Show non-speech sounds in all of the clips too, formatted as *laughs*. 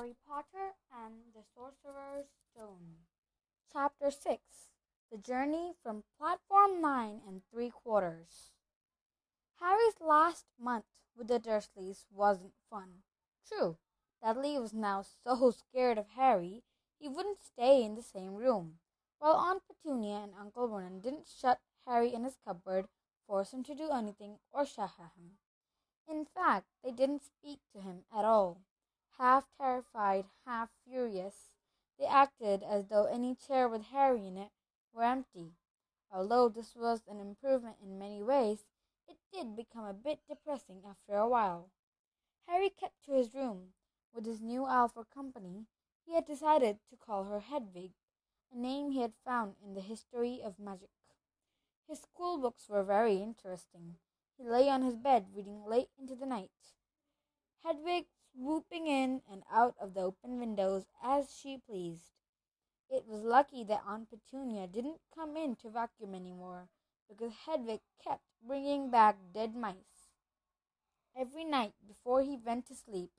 Harry Potter and the Sorcerer's Stone. Chapter 6 The Journey from Platform 9 and Three Quarters. Harry's last month with the Dursleys wasn't fun. True, Dudley was now so *laughs* scared of Harry he wouldn't stay in the same room, while Aunt Petunia and Uncle Vernon didn't shut Harry in his cupboard, force him to do anything, or shout at him. In fact, they didn't speak to him at all. Half terrified, half furious, they acted as though any chair with Harry in it were empty. Although this was an improvement in many ways, it did become a bit depressing after a while. Harry kept to his room. With his new owl for company, he had decided to call her Hedwig, a name he had found in the history of magic. His school books were very interesting. He lay on his bed reading late into the night. Hedwig swooping in and out of the open windows as she pleased. It was lucky that Aunt Petunia didn't come in to vacuum any more, because Hedwig kept bringing back dead mice. Every night before he went to sleep,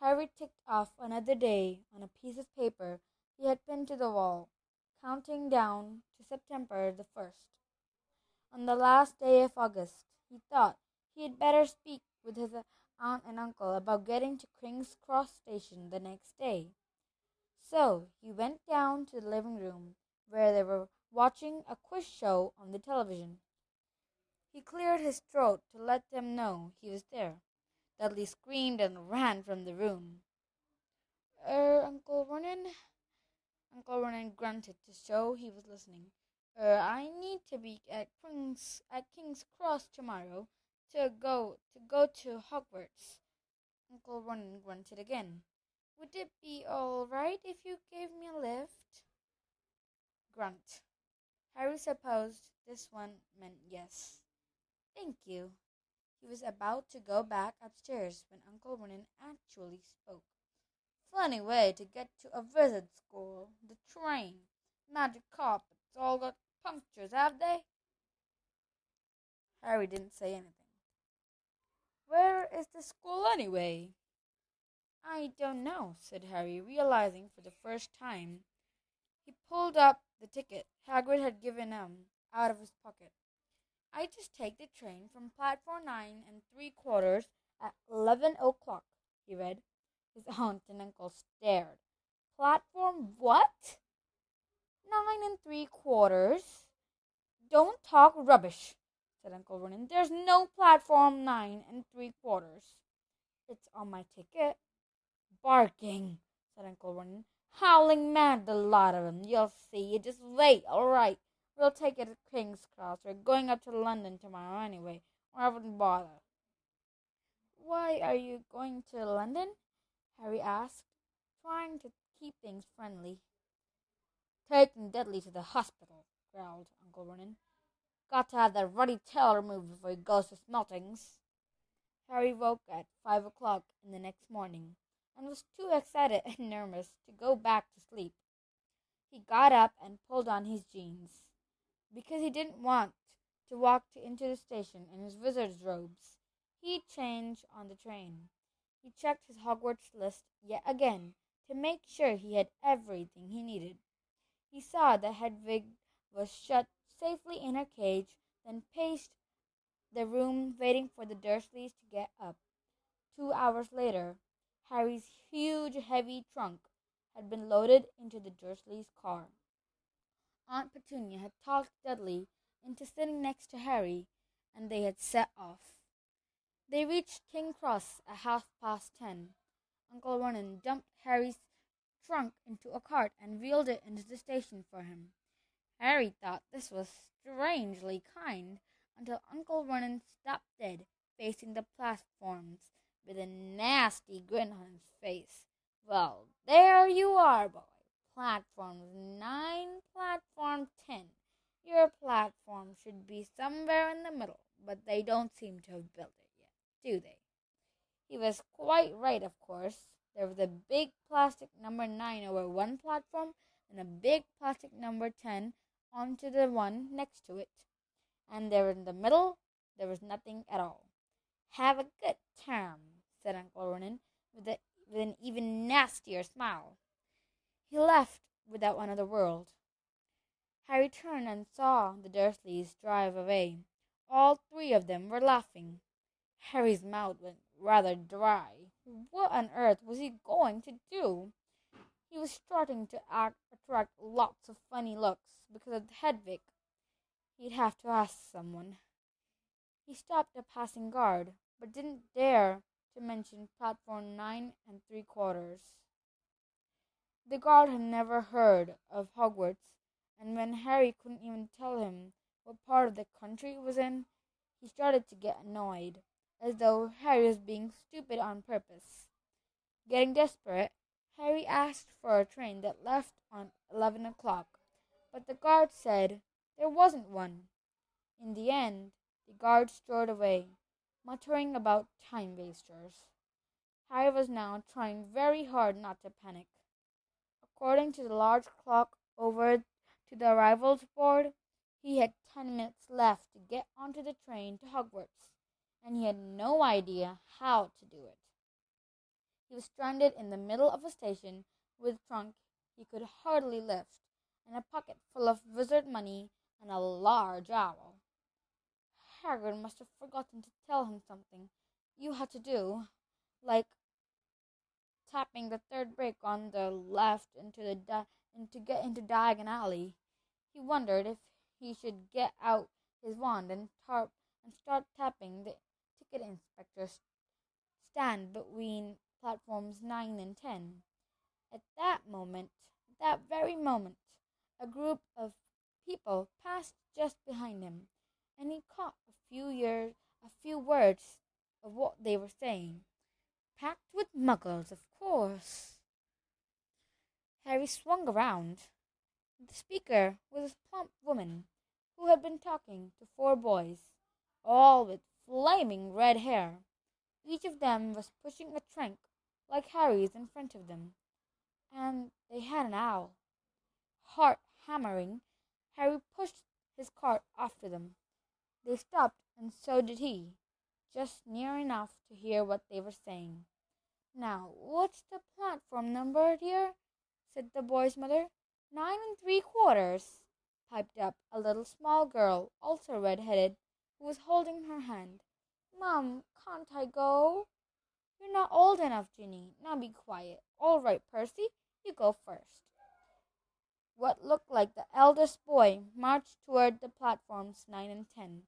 Harry ticked off another day on a piece of paper he had pinned to the wall, counting down to September the first. On the last day of August, he thought he had better speak with his aunt and uncle about getting to King's Cross station the next day. So he went down to the living room where they were watching a quiz show on the television. He cleared his throat to let them know he was there. Dudley screamed and ran from the room. Er, Uncle Vernon? Uncle Vernon grunted to show he was listening. Er, I need to be at King's at King's Cross tomorrow to go to go to Hogwarts. Uncle Vernon grunted again. Would it be all right if you gave me a lift? Grunt. Harry supposed this one meant yes. Thank you. He was about to go back upstairs when Uncle Vernon actually spoke. Funny way to get to a visit school. The train. Magic carpets all got punctures, have they? Harry didn't say anything. Where is the school anyway? I don't know, said Harry, realizing for the first time. He pulled up the ticket Hagrid had given him out of his pocket. I just take the train from platform nine and three quarters at eleven o'clock, he read. His *laughs* aunt and uncle stared. Platform what? Nine and three quarters? Don't talk rubbish, said Uncle Vernon. There's no platform nine and three quarters. It's on my ticket. Barking, said Uncle Vernon. Howling mad, the lot of 'em. You'll see. You just wait, all right. We'll take it at King's Cross. We're going up to London tomorrow anyway, or I wouldn't bother. Why are you going to London? Harry asked, trying to keep things friendly. Taking Dudley to the hospital, growled Uncle Vernon. Got to have that ruddy tail removed before he goes to Smeltings. Harry woke at five o'clock in the next morning and was too excited *laughs* and nervous to go back to sleep. He got up and pulled on his jeans because he didn't want to walk to, into the station in his wizard's robes. He changed on the train. He checked his Hogwarts list yet again to make sure he had everything he needed. He saw that Hedwig was shut safely in her cage, then paced the room waiting for the Dursleys to get up. Two hours later, Harry's huge, heavy trunk had been loaded into the Dursleys' car. Aunt Petunia had talked Dudley into sitting next to Harry, and they had set off. They reached King Cross at half past ten. Uncle Vernon dumped Harry's trunk into a cart and wheeled it into the station for him. Harry thought this was strangely kind until Uncle Vernon stopped dead, facing the platforms, with a nasty grin on his face. Well, there you are, boy. Platform nine, platform ten. Your platform should be somewhere in the middle, but they don't seem to have built it yet, do they? He was quite right, of course. There was a big plastic number nine over one platform and a big plastic number ten onto the one next to it. And there in the middle, there was nothing at all. Have a good time, said Uncle Vernon, with the with an even nastier smile. He left without another word. Harry turned and saw the Dursleys drive away. All three of them were laughing. Harry's mouth went rather dry. What on earth was he going to do? He was starting to act, attract lots of funny looks because of Hedwig. He'd have to ask someone. He stopped a passing guard, but didn't dare to mention platform nine and three quarters. The guard had never heard of Hogwarts, and when Harry couldn't even tell him what part of the country it was in, he started to get annoyed, as though Harry was being stupid on purpose. Getting desperate, Harry asked for a train that left on eleven o'clock, but the guard said there wasn't one. In the end, the guard strode away, muttering about time wasters. Harry was now trying very hard not to panic. According to the large clock over to the arrivals board, he had ten minutes left to get onto the train to Hogwarts, and he had no idea how to do it. He was stranded in the middle of a station with a trunk he could hardly lift, and a pocket full of wizard money and a large owl. Hagrid must have forgotten to tell him something you had to do, like tapping the third brick on the left into the di- and to get into Diagon Alley. He wondered if he should get out his wand and tarp and start tapping the ticket inspector's stand between platforms nine and ten. At that moment, that very moment, a group of people passed just behind him, and he caught a few years, a few words of what they were saying. Packed with muggles, of course. Harry swung around. The speaker was a plump woman who had been talking to four boys, all with flaming red hair. Each of them was pushing a trunk like Harry's in front of them, and they had an owl. Heart hammering, Harry pushed his cart after them. They stopped, and so did he, just near enough to hear what they were saying. Now, what's the platform number, dear? said the boy's mother. Nine and three quarters, piped up a little small girl, also red-headed, who was holding her hand. Mum, can't I go? You're not old enough, Ginny. Now be quiet. All right, Percy, you go first. What looked like the eldest boy marched toward the platforms nine and ten.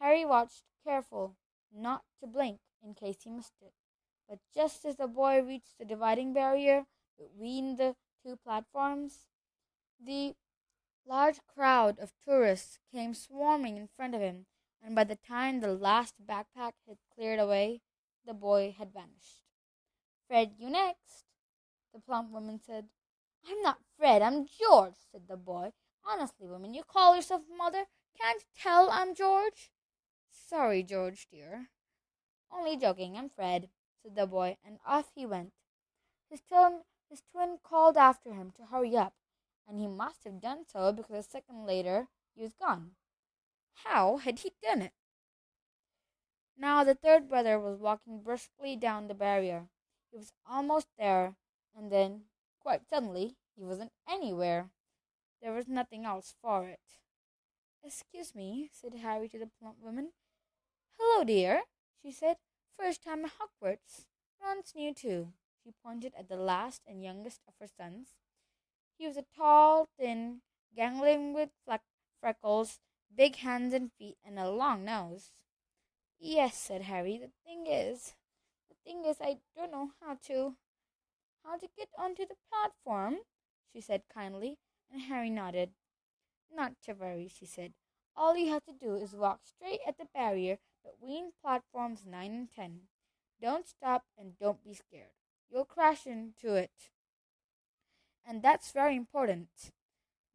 Harry watched careful not to blink in case he missed it. But just as the boy reached the dividing barrier between the two platforms, the large crowd of tourists came swarming in front of him, and by the time the last backpack had cleared away, the boy had vanished. Fred, you next, the plump woman said. I'm not Fred, I'm George, said the boy. Honestly, woman, you call yourself mother? Can't tell I'm George? Sorry, George, dear. Only joking, I'm Fred, said the boy, and off he went. His twin, his twin called after him to hurry up, and he must have done so because a second later he was gone. How had he done it? Now the third brother was walking briskly down the barrier. He was almost there, and then, quite suddenly, he wasn't anywhere. There was nothing else for it. Excuse me, said Harry to the plump woman. Hello, dear, she said. First time at Hogwarts. Ron's new too. She pointed at the last and youngest of her sons. He was a tall, thin, gangling with freckles, big hands and feet, and a long nose. Yes, said Harry. The thing is, the thing is, I don't know how to, how to get onto the platform, she said kindly, and Harry nodded. Not to worry, she said. All you have to do is walk straight at the barrier between platforms nine and ten. Don't stop and don't be scared. You'll crash into it. And that's very important.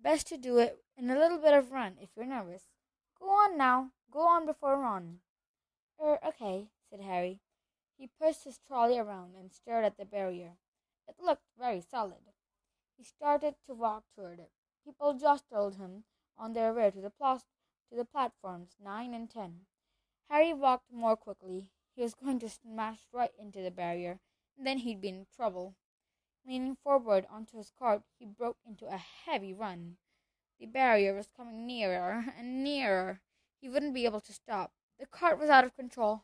Best to do it in a little bit of run if you're nervous. Go on now. Go on before Ron. Er, okay, said Harry. He pushed his trolley around and stared at the barrier. It looked very solid. He started to walk toward it. People jostled him on their way to the, pl- to the platforms nine and ten. Harry walked more quickly. He was going to smash right into the barrier, and then he'd be in trouble. Leaning forward onto his cart, he broke into a heavy run. The barrier was coming nearer and nearer. He wouldn't be able to stop. The cart was out of control.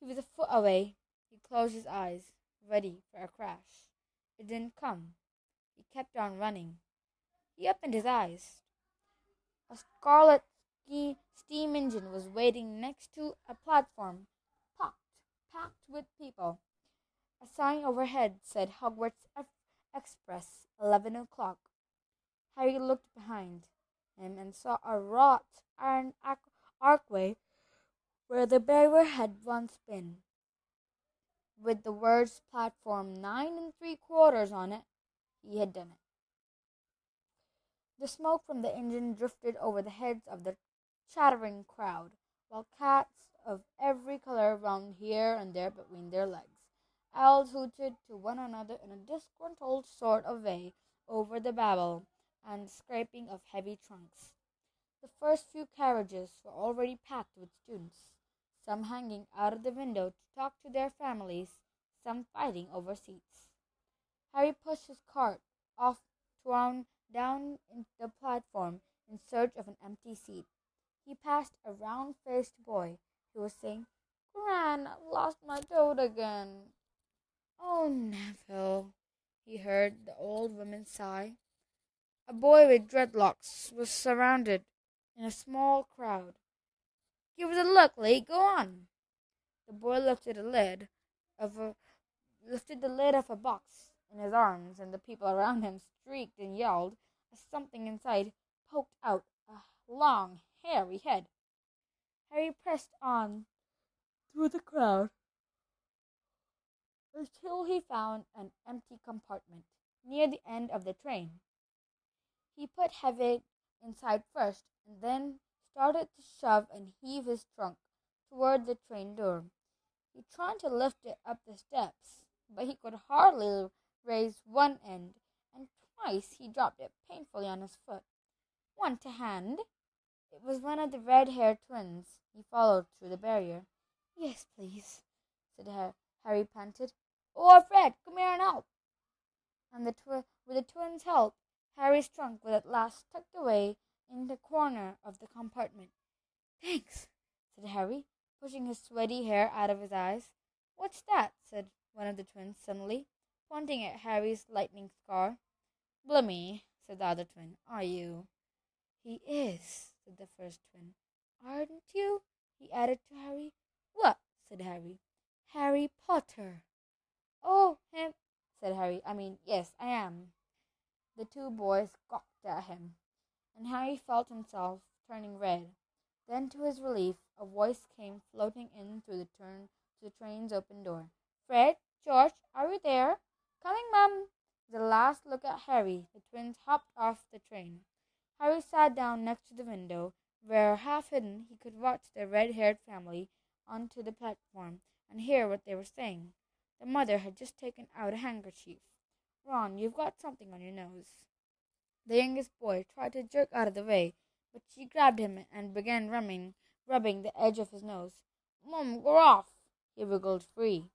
He was a foot away. He closed his eyes, ready for a crash. It didn't come. He kept on running. He opened his eyes. A scarlet steam engine was waiting next to a platform, packed, packed with people. A sign overhead said Hogwarts Express, 11 o'clock. Harry looked behind him and saw a wrought iron archway where the barrier had once been, with the words platform nine and three quarters on it. He had done it. The smoke from the engine drifted over the heads of the chattering crowd, while cats of every color roamed here and there between their legs. Owls hooted to one another in a disgruntled sort of way over the babble and scraping of heavy trunks. The first few carriages were already packed with students, some hanging out of the window to talk to their families, some fighting over seats. Harry pushed his cart off to down the platform in search of an empty seat. He passed a round faced boy who was saying, Gran, I've lost my toad again. Oh, Neville, he heard the old woman sigh. A boy with dreadlocks was surrounded in a small crowd. Give it a look, Lee. Go on. The boy lifted a lid of a lifted the lid of a box in his arms, and the people around him shrieked and yelled as something inside poked out a long, hairy head. Harry pressed on through the crowd until he found an empty compartment near the end of the train. He put Heavy inside first and then started to shove and heave his trunk toward the train door. He tried to lift it up the steps, but he could hardly raise one end, and twice he dropped it painfully on his foot. One to hand. It was one of the red haired twins he followed through the barrier. Yes, please, said Harry, panted. Oh, Fred, come here and help. And the twi- with the twins' help, Harry's trunk was at last tucked away in the corner of the compartment. Thanks, said Harry, pushing his sweaty hair out of his eyes. What's that? said one of the twins suddenly pointing at Harry's lightning scar. Blummy, said the other twin, are you? He is, said the first twin. Aren't you? he added to Harry. What? said Harry. Harry Potter. Oh, him, said Harry. I mean, yes, I am. The two boys gawked at him, and Harry felt himself turning red. Then, to his relief, a voice came floating in through the turn to the train's open door. Fred, George, are you there? Coming, Mum! The last look at Harry, the twins hopped off the train. Harry sat down next to the window, where, half hidden, he could watch the red haired family onto the platform and hear what they were saying. The mother had just taken out a handkerchief. Ron, you've got something on your nose. The youngest boy tried to jerk out of the way, but she grabbed him and began rubbing, rubbing the edge of his nose. Mum, go off! He wriggled free.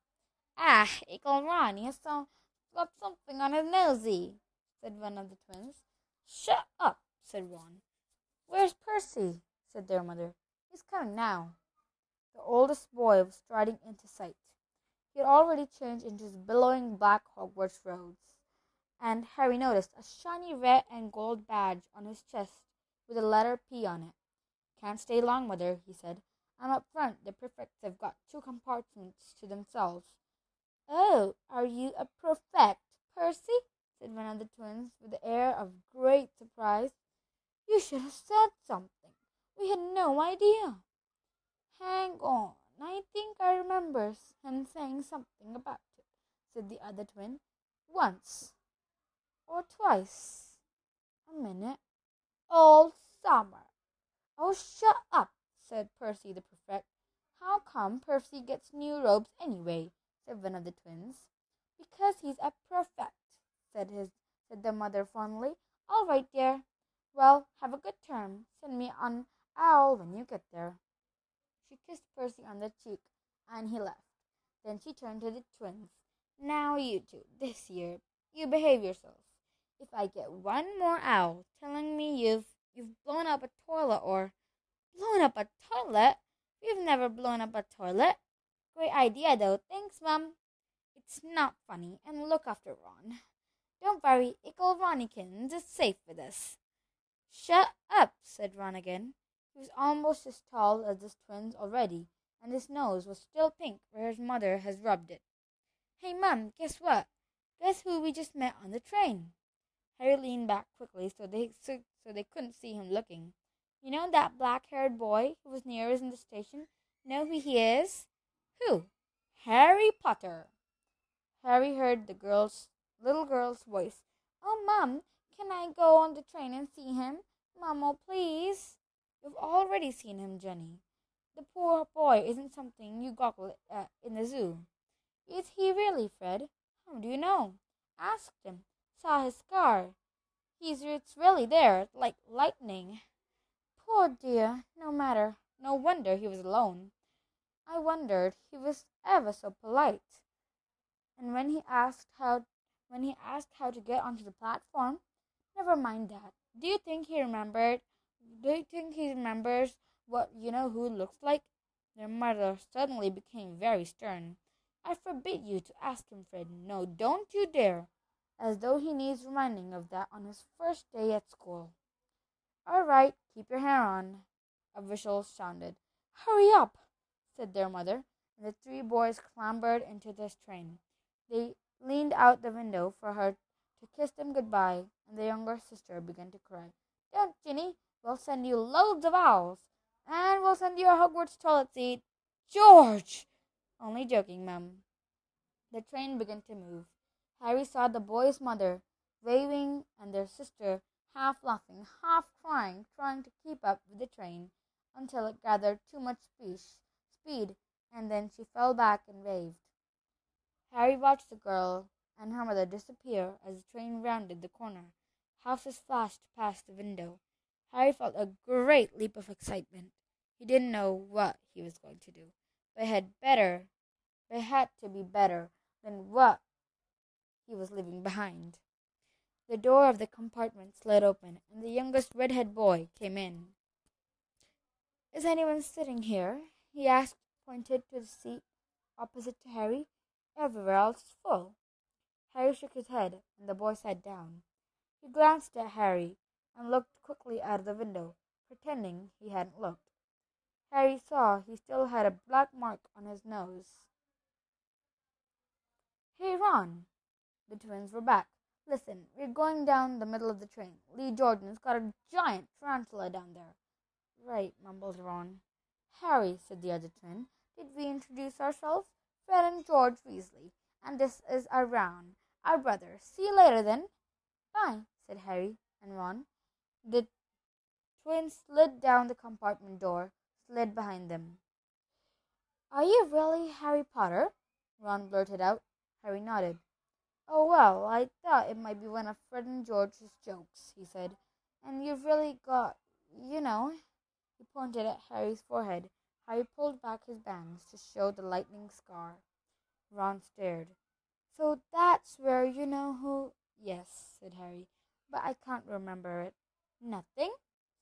Ah, Ickle Ron, he has some got something on his nosy, said one of the twins. Shut up, said Ron. Where's Percy? said their mother. He's coming now. The oldest boy was striding into sight. He had already changed into his billowing black Hogwarts robes, and Harry noticed a shiny red and gold badge on his chest with the letter P on it. Can't stay long, mother, he said. I'm up front. The prefects have got two compartments to themselves. Oh, are you a prefect, Percy? said one of the twins with the air of great surprise. You should have said something. We had no idea. Hang on, I think I remember him saying something about it, said the other twin. Once or twice. A minute. All summer. Oh, shut up, said Percy the prefect. How come Percy gets new robes anyway? said one of the twins. Because he's a prefect, said his said the mother fondly. All right, dear. Well, have a good term. Send me an owl when you get there. She kissed Percy on the cheek, and he left. Then she turned to the twins. Now you two, this year, you behave yourself. If I get one more owl telling me you've you've blown up a toilet or blown up a toilet, we've never blown up a toilet. Great idea though. Thanks, Mum. It's not funny, and look after Ron. Don't worry, Ickle Ronnikins is safe with us. Shut up, said Ron again. He was almost as tall as his twins already, and his nose was still pink where his mother has rubbed it. Hey, Mum, guess what? Guess who we just met on the train? Harry leaned back quickly so they so, so they couldn't see him looking. You know that black-haired boy who was near us in the station? Know who he is? Who? Harry Potter. Harry heard the girl's little girl's voice. Oh, Mum, can I go on the train and see him? Mamma, oh, please. You've already seen him, Jenny. The poor boy isn't something you goggle at in the zoo. Is he really, Fred? How do you know? Asked him. Saw his scar. He's it's really there, like lightning. Poor dear. No matter. No wonder he was alone. I wondered he was ever so polite. And when he asked how when he asked how to get onto the platform, never mind that. Do you think he remembered? Do you think he remembers what you know who looks like? Their mother suddenly became very stern. I forbid you to ask him, Fred. No, don't you dare. As though he needs reminding of that on his first day at school. All right, keep your hair on, a whistle sounded. Hurry up, said their mother, and the three boys clambered into the train. They leaned out the window for her to kiss them goodbye, and the younger sister began to cry. Don't, Ginny. We'll send you loads of owls, and we'll send you a Hogwarts toilet seat. George! Only joking, Mum. The train began to move. Harry saw the boy's mother waving and their sister half laughing, half crying, trying to keep up with the train until it gathered too much speed, and then she fell back and waved. Harry watched the girl and her mother disappear as the train rounded the corner. Houses flashed past the window. Harry felt a great leap of excitement. He didn't know what he was going to do, but had better, but had to be better than what he was leaving behind. The door of the compartment slid open, and the youngest redhead boy came in. Is anyone sitting here? he asked, pointed to the seat opposite to Harry. Everywhere else is full. Harry shook his head, and the boy sat down. He glanced at Harry and looked quickly out of the window, pretending he hadn't looked. Harry saw he still had a black mark on his nose. Hey, Ron! The twins were back. Listen, we're going down the middle of the train. Lee Jordan's got a giant tarantula down there. Right, mumbled Ron. Harry, said the other twin, did we introduce ourselves? Fred and George Weasley, and this is our Ron, our brother. See you later, then. Bye, said Harry and Ron. The twins slid down the compartment door, slid behind them. Are you really Harry Potter? Ron blurted out. Harry nodded. Oh, well, I thought it might be one of Fred and George's jokes, he said. And you've really got, you know. He pointed at Harry's forehead. Harry pulled back his bangs to show the lightning scar. Ron stared. So that's where you know who. Yes, said Harry, but I can't remember it. Nothing?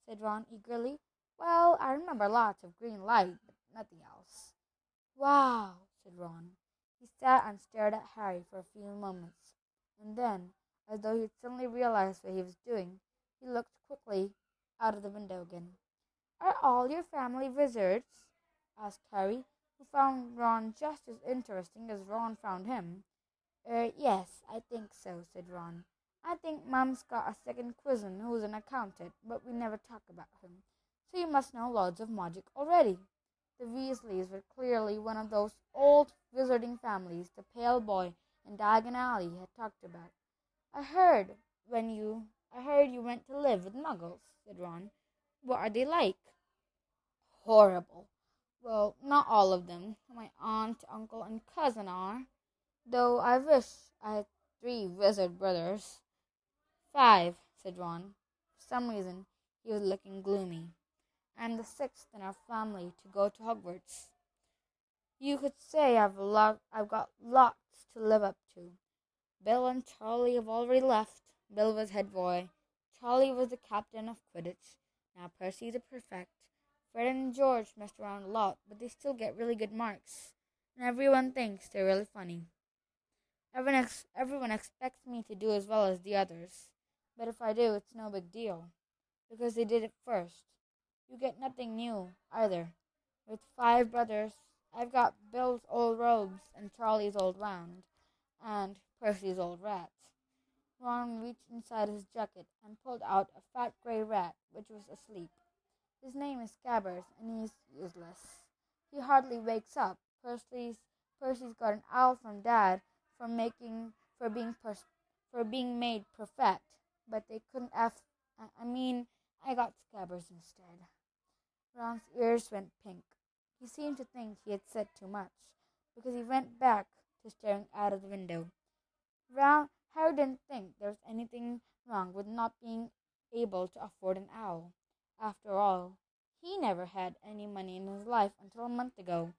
said Ron eagerly. Well, I remember lots of green light, but nothing else. Wow, said Ron. He sat and stared at Harry for a few moments, and then, as though he'd suddenly realized what he was doing, he looked quickly out of the window again. Are all your family wizards? asked Harry, who found Ron just as interesting as Ron found him. Er, yes, I think so, said Ron. I think Mum's got a second cousin who's an accountant, but we never talk about him. So you must know loads of magic already. The Weasleys were clearly one of those old wizarding families the pale boy in Diagon Alley had talked about. I heard when you I heard you went to live with muggles, said Ron. What are they like? Horrible. Well, not all of them. My aunt, uncle, and cousin are. Though I wish I had three wizard brothers. Five, said Ron. For some reason, he was looking gloomy. I'm the sixth in our family to go to Hogwarts. You could say I've I've got lots to live up to. Bill and Charlie have already left. Bill was head boy. Charlie was the captain of Quidditch. Now Percy's a prefect. Fred and George messed around a lot, but they still get really good marks. And everyone thinks they're really funny. Everyone, ex- everyone expects me to do as well as the others. But if I do, it's no big deal. Because they did it first. You get nothing new, either. With five brothers, I've got Bill's old robes and Charlie's old round, and Percy's old rat. Ron reached inside his jacket and pulled out a fat gray rat which was asleep. His name is Scabbers, and he's useless. He hardly wakes up. Percy's Percy's got an owl from Dad for making for being pers- for being made perfect, but they couldn't have. I mean, I got Scabbers instead. Ron's ears went pink. He seemed to think he had said too much, because he went back to staring out of the window. Ron, Harry didn't think there was anything wrong with not being able to afford an owl. After all, he never had any money in his life until a month ago.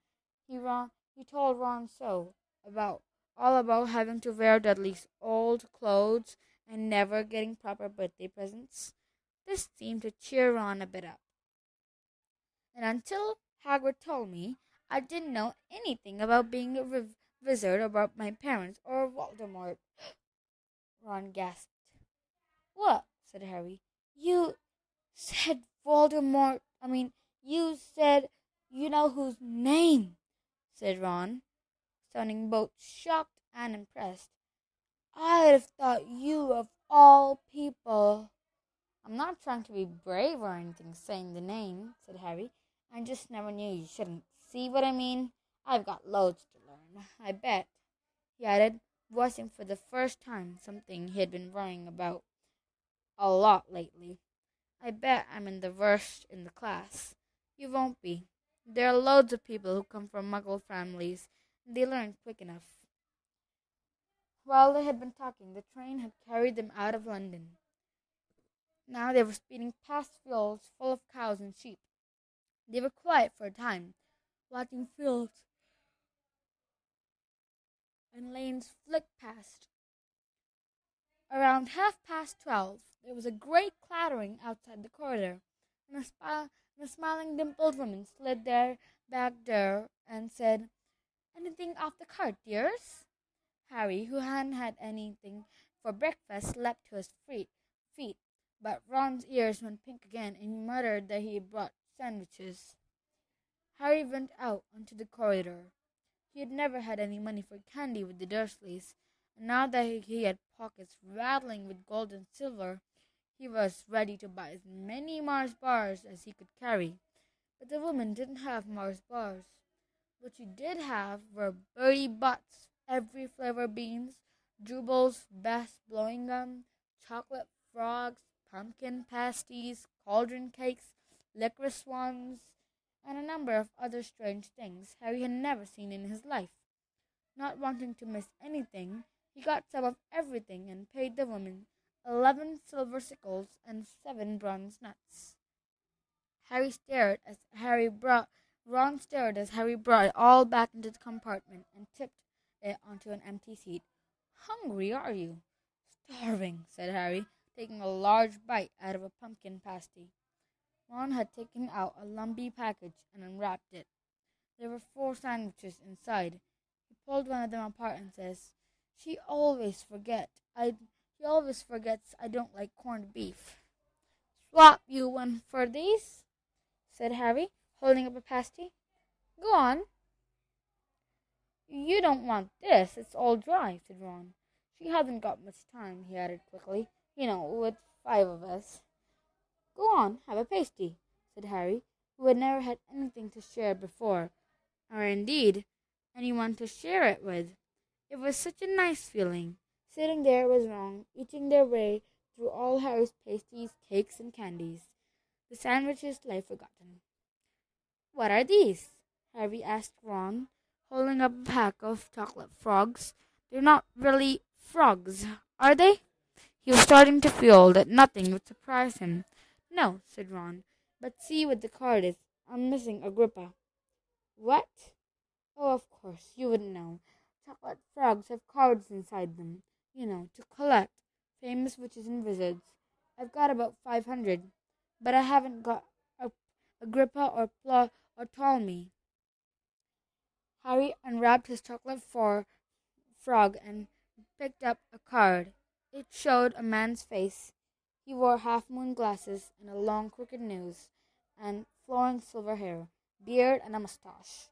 He Ron, he told Ron so about all about having to wear Dudley's old clothes and never getting proper birthday presents. This seemed to cheer Ron a bit up. And until Hagrid told me, I didn't know anything about being a wizard about my parents or Voldemort. *gasps* Ron gasped. What? said Harry. You said Voldemort. I mean, you said you know whose name, said Ron, sounding both shocked and impressed. I'd have thought you of all people. I'm not trying to be brave or anything saying the name, said Harry. I just never knew you shouldn't. See what I mean? I've got loads to learn, I bet, he added, voicing for the first time something he had been worrying about a lot lately. I bet I'm in the worst in the class. You won't be. There are loads of people who come from muggle families, and they learn quick enough. While they had been talking, the train had carried them out of London. Now they were speeding past fields full of cows and sheep. They were quiet for a time, watching fields and lanes flick past. Around half past twelve, there was a great clattering outside the corridor, and a, spi- and a smiling, dimpled woman slid their back door and said, Anything off the cart, dears? Harry, who hadn't had anything for breakfast, leapt to his feet, but Ron's ears went pink again, and he muttered that he had brought sandwiches. Harry went out onto the corridor. He had never had any money for candy with the Dursleys, and now that he had pockets rattling with gold and silver, he was ready to buy as many Mars bars as he could carry. But the woman didn't have Mars bars. What she did have were Bertie Bott's, every flavor beans, Drooble's, best blowing gum, chocolate frogs, pumpkin pasties, cauldron cakes, licorice swans, and a number of other strange things Harry had never seen in his life. Not wanting to miss anything, he got some of everything and paid the woman eleven silver sickles and seven bronze Knuts. Harry stared as Harry brought Ron stared as Harry brought it all back into the compartment and tipped it onto an empty seat. Hungry, are you? Starving, said Harry, taking a large bite out of a pumpkin pasty. Ron had taken out a lumpy package and unwrapped it. There were four sandwiches inside. He pulled one of them apart and says, "She always forget. I she always forgets I don't like corned beef." "Swap you one for these," said Harry, holding up a pasty. "Go on." "You don't want this. It's all dry," said Ron. "She hasn't got much time," he added quickly. "You know, with five of us." Go on, have a pasty, said Harry, who had never had anything to share before, or indeed anyone to share it with. It was such a nice feeling. Sitting there was wrong, eating their way through all Harry's pasties, cakes, and candies. The sandwiches lay forgotten. What are these? Harry asked Ron, holding up a pack of chocolate frogs. They're not really frogs, are they? He was starting to feel that nothing would surprise him. No, said Ron. But see what the card is. I'm missing Agrippa. What? Oh, of course, you wouldn't know. Chocolate frogs have cards inside them, you know, to collect famous witches and wizards. I've got about five hundred, but I haven't got Agrippa or Pla or Ptolemy. Harry unwrapped his chocolate for frog and picked up a card. It showed a man's face. He wore half moon glasses and a long crooked nose and flowing silver hair, beard, and a mustache.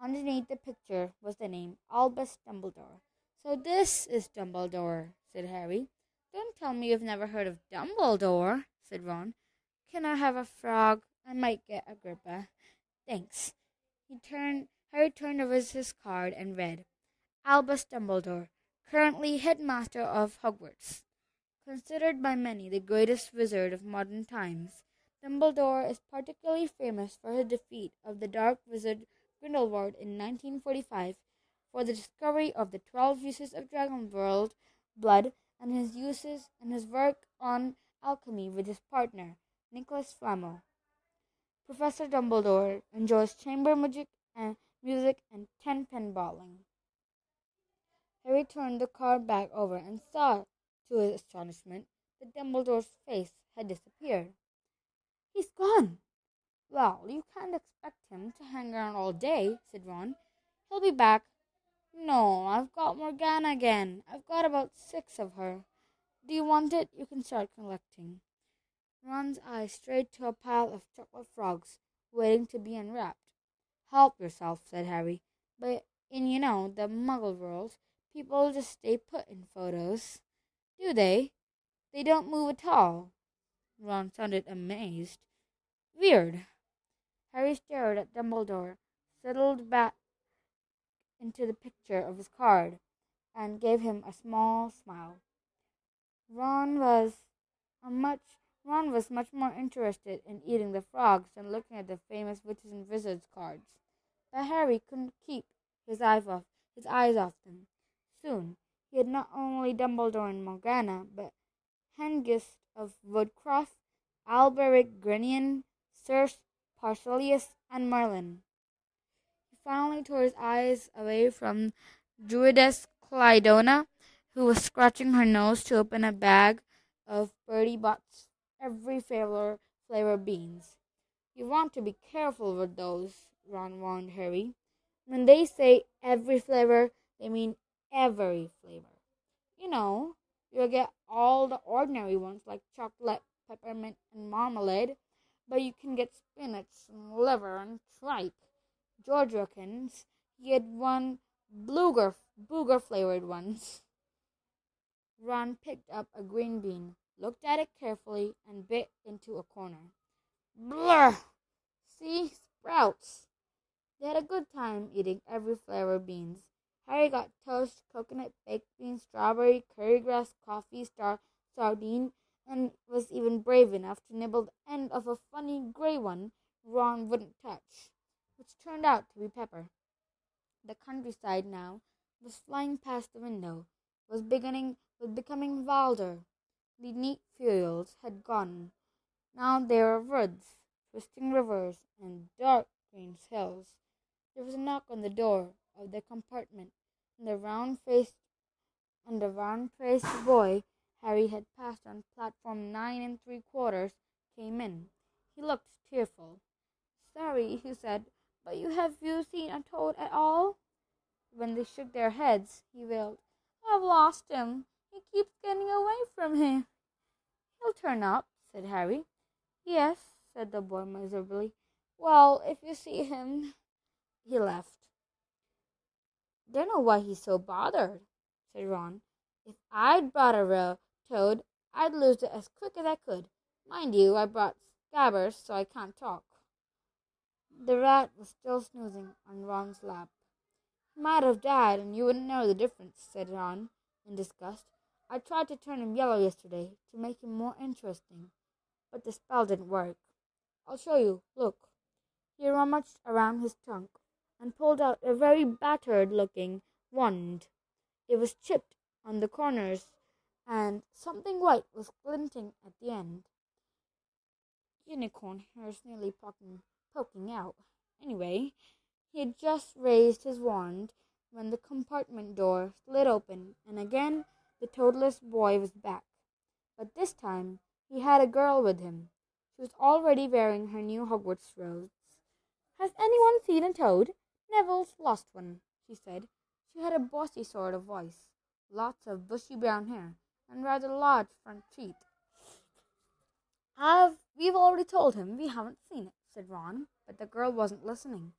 Underneath the picture was the name Albus Dumbledore. So this is Dumbledore, said Harry. Don't tell me you've never heard of Dumbledore, said Ron. Can I have a frog? I might get Agrippa. Thanks. He turned Harry turned over his card and read Albus Dumbledore, currently headmaster of Hogwarts. Considered by many the greatest wizard of modern times, Dumbledore is particularly famous for his defeat of the dark wizard Grindelwald in 1945, for the discovery of the twelve uses of dragon world blood, and his uses and his work on alchemy with his partner, Nicholas Flamel. Professor Dumbledore enjoys chamber magic and music and ten pin bowling. Harry turned the card back over and saw, to his astonishment, that Dumbledore's face had disappeared. He's gone. Well, you can't expect him to hang around all day, said Ron. He'll be back. No, I've got Morgana again. I've got about six of her. Do you want it? You can start collecting. Ron's eyes strayed to a pile of chocolate frogs waiting to be unwrapped. Help yourself, said Harry. But in, you know, the muggle world, people just stay put in photos. Do they? They don't move at all. Ron sounded amazed. Weird. Harry stared at Dumbledore, settled back into the picture of his card, and gave him a small smile. Ron was a much Ron was much more interested in eating the frogs than looking at the famous witches and wizards cards. But Harry couldn't keep his eyes off his eyes off them. Soon he had not only Dumbledore and Morgana, but Hengist of Woodcroft, Alberic Grunnion, Sir Paracelsus, and Merlin. He finally tore his eyes away from Druidess Cliodna, who was scratching her nose to open a bag of Bertie Bott's every flavor flavor beans. You want to be careful with those, Ron warned Harry. When they say every flavor, they mean every flavor. You know, you'll get all the ordinary ones like chocolate, peppermint, and marmalade, but you can get spinach and liver and tripe. He had one bluger, booger flavored ones. Ron picked up a green bean, looked at it carefully, and bit into a corner. Blur! See? Sprouts! They had a good time eating every flavor beans. Harry got toast, coconut, baked beans, strawberry, curry grass, coffee, star, sardine, and was even brave enough to nibble the end of a funny gray one Ron wouldn't touch, which turned out to be pepper. The countryside now was flying past the window, was beginning was becoming wilder. The neat fields had gone. Now there were woods, twisting rivers, and dark green hills. There was a knock on the door of the compartment, and the round-faced and the round-faced boy Harry had passed on platform nine and three quarters came in. He looked tearful. Sorry, he said, but you have you seen a toad at all? When they shook their heads, he wailed, I've lost him. He keeps getting away from him. He'll turn up, said Harry. Yes, said the boy miserably. Well, if you see him. He left. Don't know why he's so bothered, said Ron. If I'd brought a real toad, I'd lose it as quick as I could. Mind you, I brought Scabbers, so I can't talk. The rat was still snoozing on Ron's lap. He might have died, and you wouldn't know the difference, said Ron in disgust. I tried to turn him yellow yesterday to make him more interesting, but the spell didn't work. I'll show you. Look. He rummaged around his trunk and pulled out a very battered looking wand. It was chipped on the corners, and something white was glinting at the end. Unicorn hairs nearly poking, poking out. Anyway, He had just raised his wand when the compartment door slid open, and again the toadless boy was back. But this time he had a girl with him. She was already wearing her new Hogwarts robes. Has anyone seen a toad? Neville's lost one, she said. She had a bossy sort of voice, lots of bushy brown hair, and rather large front teeth. I've, we've already told him we haven't seen it, said Ron, but the girl wasn't listening.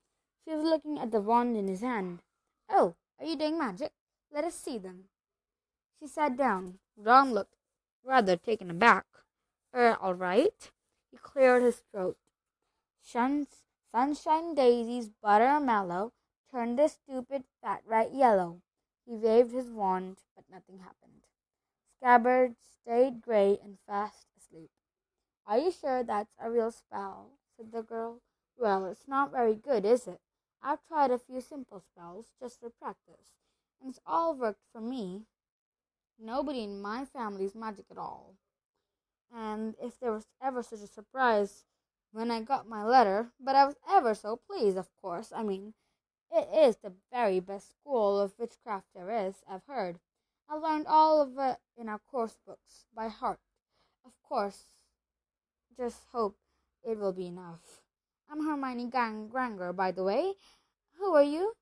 She was looking at the wand in his hand. Oh, are you doing magic? Let us see them. She sat down. Ron looked rather taken aback. Er, all right. He cleared his throat. Shuns, sunshine daisies, butter mellow, turned the stupid fat rat yellow. He waved his wand, but nothing happened. Scabbers stayed grey and fast asleep. Are you sure that's a real spell? said the girl. Well, it's not very good, is it? I've tried a few simple spells just for practice, and it's all worked for me. Nobody in my family's magic at all. And if there was ever such a surprise when I got my letter, but I was ever so pleased, of course. I mean, it is the very best school of witchcraft there is, I've heard. I learned all of it in our course books by heart. Of course, just hope it will be enough. I'm Hermione Gang- Granger, by the way. Who are you?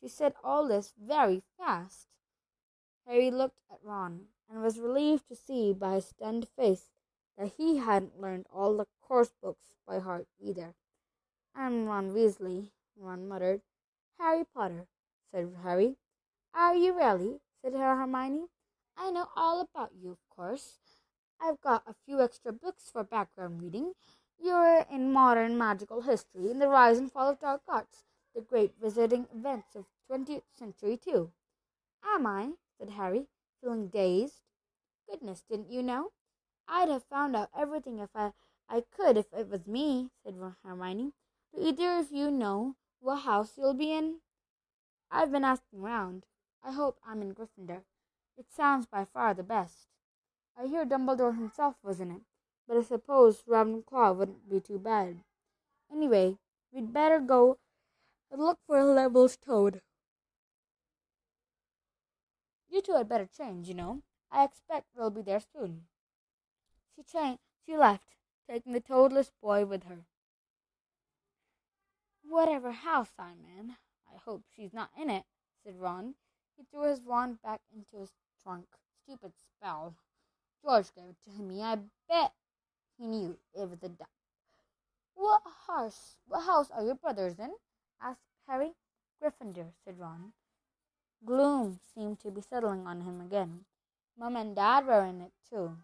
She said all this very fast. Harry looked at Ron and was relieved to see by his stunned face that he hadn't learned all the course books by heart either. I'm Ron Weasley, Ron muttered. Harry Potter, said Harry. Are you really? said Hermione. I know all about you, of course. I've got a few extra books for background reading. You're in modern magical history, in the rise and fall of dark arts, the great visiting events of 20th century, too. Am I? said Harry, feeling dazed. Goodness, didn't you know? I'd have found out everything if I, I could if it was me, said Hermione. Do either of you know what house you'll be in? I've been asking round. I hope I'm in Gryffindor. It sounds by far the best. I hear Dumbledore himself was in it, but I suppose Ravenclaw wouldn't be too bad. Anyway, we'd better go and look for Neville's toad. You two had better change, you know. I expect we'll be there soon. She changed. She left, taking the toadless boy with her. Whatever house I'm in, I hope she's not in it, said Ron. He threw his wand back into his trunk. Stupid spell. George gave it to me. I bet he knew it was a duck. What house? What house are your brothers in? asked Harry. Gryffindor, said Ron. Gloom seemed to be settling on him again. Mum and Dad were in it too.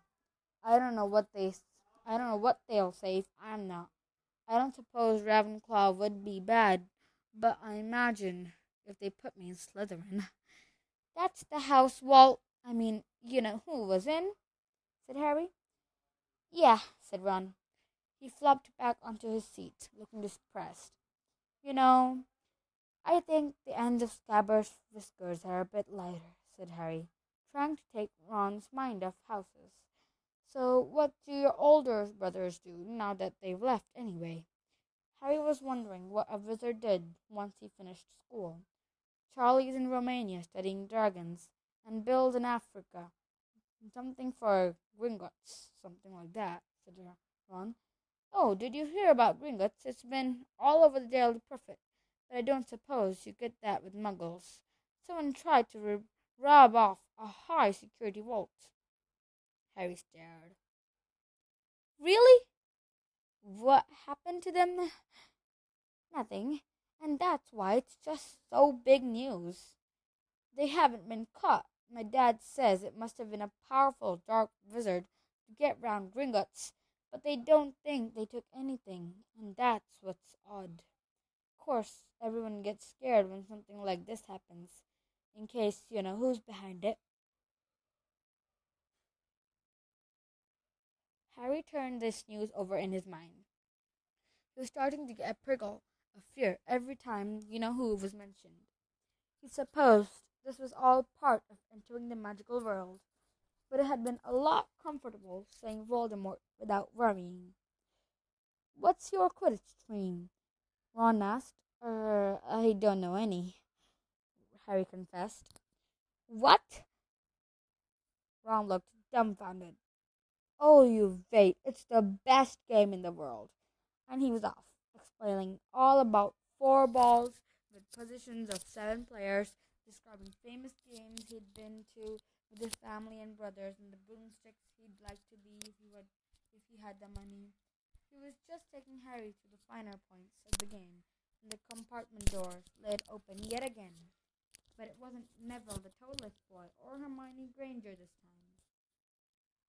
I don't know what they I don't know what they'll say if I'm not. I don't suppose Ravenclaw would be bad, but I imagine if they put me in Slytherin. *laughs* That's the house Walt I mean, you know who was in? said Harry. Yeah, said Ron. He flopped back onto his seat, looking depressed. You know, I think the ends of Scabbers' whiskers are a bit lighter, said Harry, trying to take Ron's mind off houses. So, what do your older brothers do now that they've left, anyway? Harry was wondering what a wizard did once he finished school. Charlie's in Romania studying dragons, and Bill's in Africa. Something for Gringotts, something like that, said Ron. Oh, did you hear about Gringotts? It's been all over the Daily Prophet but I don't suppose you get that with muggles. Someone tried to rob off a high security vault. Harry stared. Really? What happened to them? *sighs* Nothing, and that's why it's just so big news. They haven't been caught. My dad says it must have been a powerful dark wizard to get round Gringotts, but they don't think they took anything, and that's what's odd Of course, everyone gets scared when something like this happens, in case you know who's behind it. Harry turned this news over in his mind. He was starting to get a prickle of fear every time you know who was mentioned. He supposed this was all part of entering the magical world, but it had been a lot comfortable saying Voldemort without worrying. What's your Quidditch team? Ron asked. Er, I don't know any, Harry confessed. What? Ron looked dumbfounded. Oh, you vate, it's the best game in the world. And he was off, explaining all about four balls with positions of seven players, describing famous games he'd been to with his family and brothers, and the broomsticks he'd like to be if he, would, if he had the money. He was just taking Harry to the finer points of the game, and the compartment doors laid open yet again. But it wasn't Neville the Toadless Boy or Hermione Granger this time.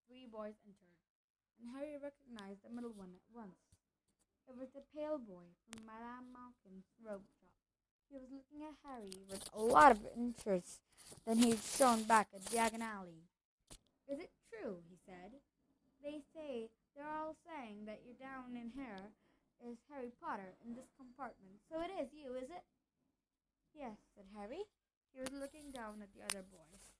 Three boys entered, and Harry recognized the middle one at once. It was the pale boy from Madame Malkin's robe shop. He was looking at Harry with a lot of interest than he'd shown back at Diagon Alley. Is it true? he said. They say they're all saying that you're down in here is Harry Potter in this compartment. So it is you, is it? Yes, said Harry. He was looking down at the other boys.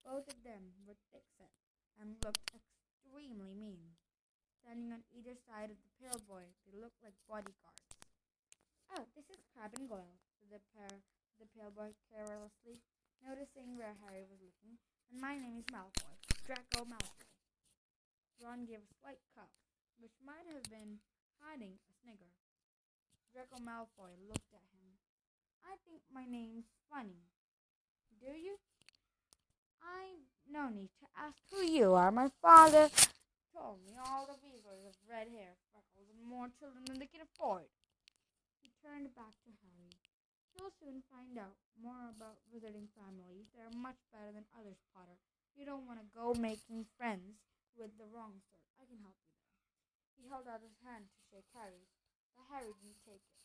Both of them were thick set and looked extremely mean. Standing on either side of the pale boy, they looked like bodyguards. Oh, this is Crabbe and Goyle, said the, pair, the pale boy carelessly, noticing where Harry was looking. And my name is Malfoy, Draco Malfoy. Ron gave a slight cough, which might have been hiding a snigger. Draco Malfoy looked at him. I think my name's funny. Do you? I no need to ask who you are. My father told me all the Weasleys have red hair, freckles, and more children than they can afford. He turned back to Harry. You'll soon find out more about wizarding families. They're much better than others, Potter. You don't want to go making friends with the wrong sort. I can help you there. He held out his hand to shake Harry's, but Harry didn't take it.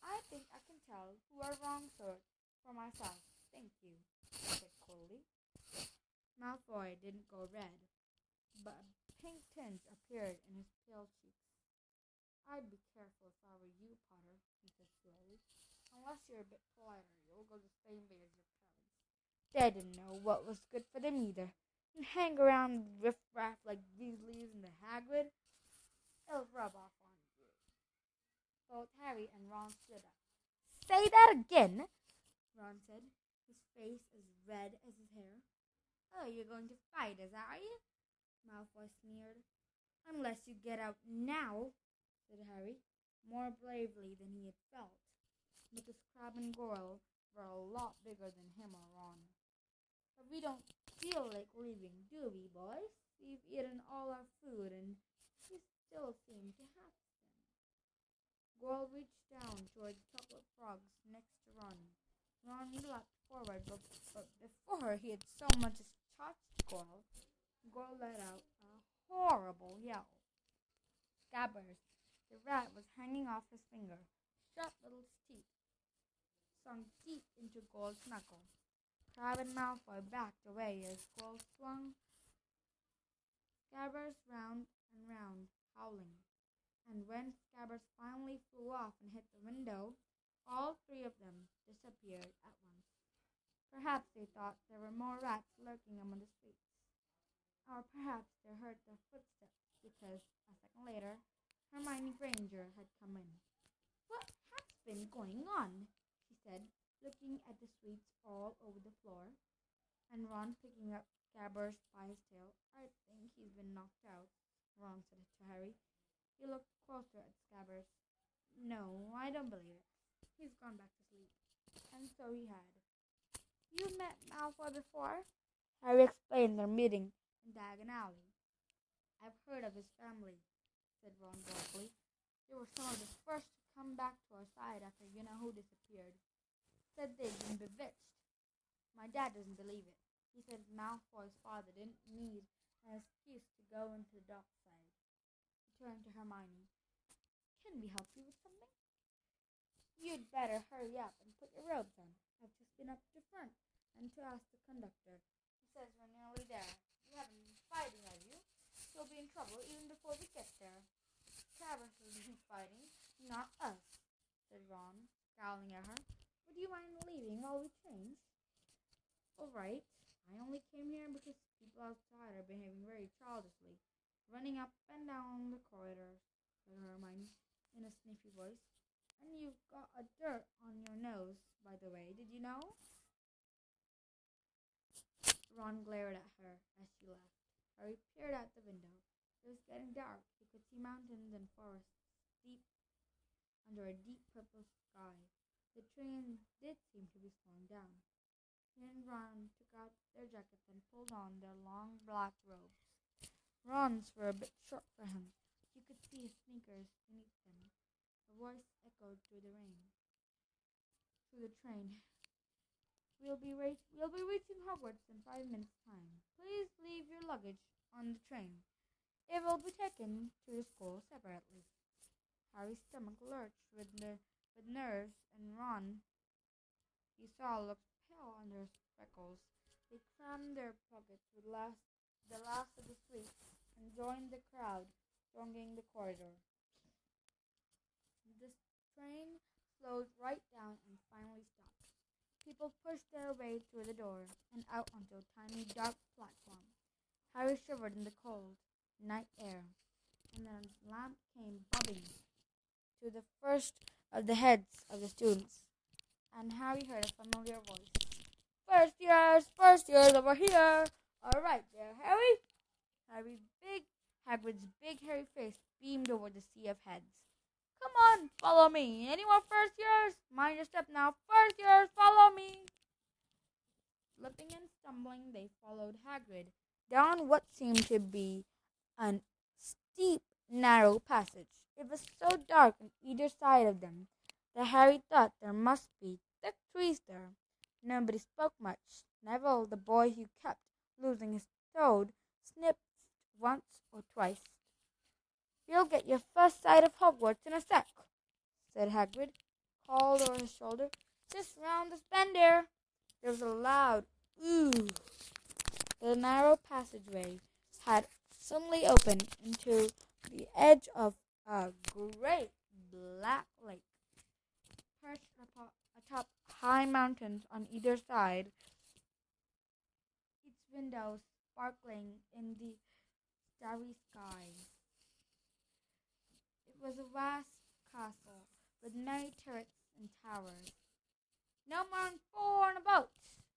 I think I can tell who are wrong sort for myself. Thank you, said coldly. Malfoy didn't go red, but a pink tinge appeared in his pale cheeks. I'd be careful if I were you, Potter, he said slowly. Unless you're a bit politer, you'll go the same way as your parents. They didn't know what was good for them either. And hang around riffraff like Weasleys and the Hagrid. It'll rub off on you. Both Harry and Ron stood up. Say that again, Ron said, his face as red as his hair. Oh, you're going to fight us, are you? Malfoy sneered. Unless you get out now, said Harry, more bravely than he had felt, because Crabbe and Goyle were a lot bigger than him or Ron. But we don't feel like leaving, do we, boys? We've eaten all our food, and we still seem to have some. Goyle reached down toward the chocolate frogs next to Ron. Ron leapt forward, but, but before he had so much as touched Goyle, Goyle let out a horrible yell. Scabbers, the rat, was hanging off his finger. Sharp little teeth sunk deep into Goyle's knuckle. Crabbe and Malfoy backed away as Goyle swung Scabbers round and round, howling. And when Scabbers finally flew off and hit the window, all three of them disappeared at once. Perhaps they thought there were more rats lurking among the streets. Or perhaps they heard their footsteps because, a second later, Hermione Granger had come in. What has been going on? she said, looking at the sweets all over the floor. And Ron picking up Scabbers by his tail. I think he's been knocked out, Ron said to Harry. He looked closer at Scabbers. No, I don't believe it. He's gone back to sleep. And so he had. You met Malfoy before? Harry explained their meeting in Diagon Alley. I've heard of his family, said Ron gruffly. They were some of the first to come back to our side after you know who disappeared. Said they'd been bewitched. My dad doesn't believe it. He said Malfoy's father didn't need an excuse to go into the dark side. He turned to Hermione. Can we help you with something? You'd better hurry up and put your robes on. I've just been up to front and to ask the conductor. He says we're nearly there. You haven't been fighting, have you? You'll be in trouble even before we get there. Travers will be fighting, not us, said Ron, scowling at her. Would you mind leaving while we change? All right. I only came here because people outside are behaving very childishly, running up and down the corridors, said Hermione in a sniffy voice. And you've got a dirt on your nose, by the way. Did you know? Ron glared at her as she left. Harry peered out the window. It was getting dark. He could see mountains and forests deep under a deep purple sky. The train did seem to be slowing down. He and Ron took out their jackets and pulled on their long black robes. Ron's were a bit short for him. You could see his sneakers beneath them. A voice echoed through the rain. Through the train. We'll be we'll be reaching Hogwarts in five minutes' time. Please leave your luggage on the train. It will be taken to the school separately. Harry's stomach lurched with, ner- with nerves, and Ron, he saw, looked pale under his freckles. They crammed their pockets with last, the last of the sweets and joined the crowd thronging the corridor. Train slowed right down and finally stopped. People pushed their way through the door and out onto a tiny dark platform. Harry shivered in the cold night air, and then a lamp came bobbing to the first of the heads of the students, and Harry heard a familiar voice. First years, first years over here. All right there, Harry. Harry's big, Hagrid's big hairy face beamed over the sea of heads. Come on, follow me. Anyone first years? Mind your step now. First years, follow me. Slipping and stumbling, they followed Hagrid down what seemed to be an steep, narrow passage. It was so dark on either side of them that Harry thought there must be thick trees there. Nobody spoke much. Neville, the boy who kept losing his toad, sniffed once or twice. You'll get your first sight of Hogwarts in a sec, said Hagrid, called over his shoulder. Just round this bend there. There was a loud ooh. The narrow passageway had suddenly opened into the edge of a great black lake, perched atop high mountains on either side, its windows sparkling in the starry sky. Was a vast castle with many turrets and towers. No more than four in a boat,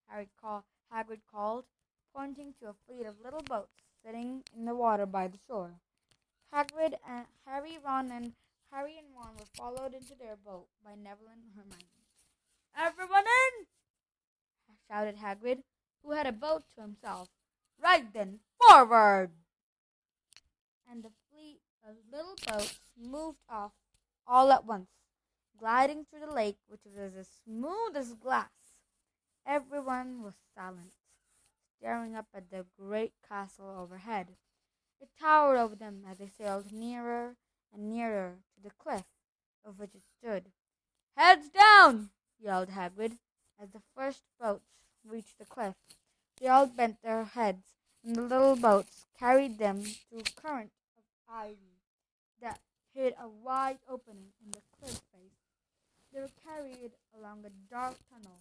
Harry call, Hagrid called, pointing to a fleet of little boats sitting in the water by the shore. Hagrid and Harry, Ron, and Harry and Ron were followed into their boat by Neville and Hermione. Everyone in! shouted Hagrid, who had a boat to himself. Right then, forward! And the fleet of little boats moved off all at once, gliding through the lake, which was as smooth as glass. Everyone was silent staring up at the great castle overhead. It towered over them as they sailed nearer and nearer to the cliff of which it stood. Heads down! yelled Hagrid as the first boats reached the cliff. They all bent their heads, and the little boats carried them through current of ivy hid a wide opening in the cliff face. They were carried along a dark tunnel,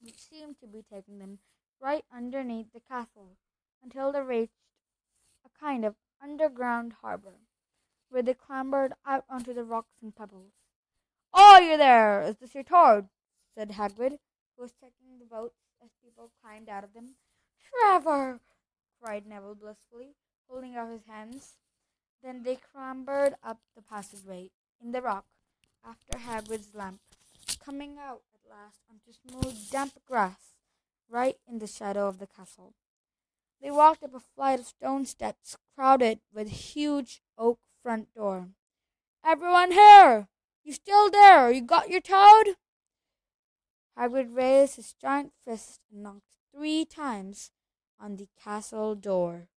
which seemed to be taking them right underneath the castle until they reached a kind of underground harbor, where they clambered out onto the rocks and pebbles. Oh, you're there! Is this your toad? said Hagrid, who was checking the boats as people climbed out of them. Trevor! cried Neville blissfully, holding out his hands. Then they clambered up the passageway in the rock after Hagrid's lamp, coming out at last onto smooth, damp grass right in the shadow of the castle. They walked up a flight of stone steps crowded with huge oak front door. Everyone here! You still there? You got your toad? Hagrid raised his giant fist and knocked three times on the castle door.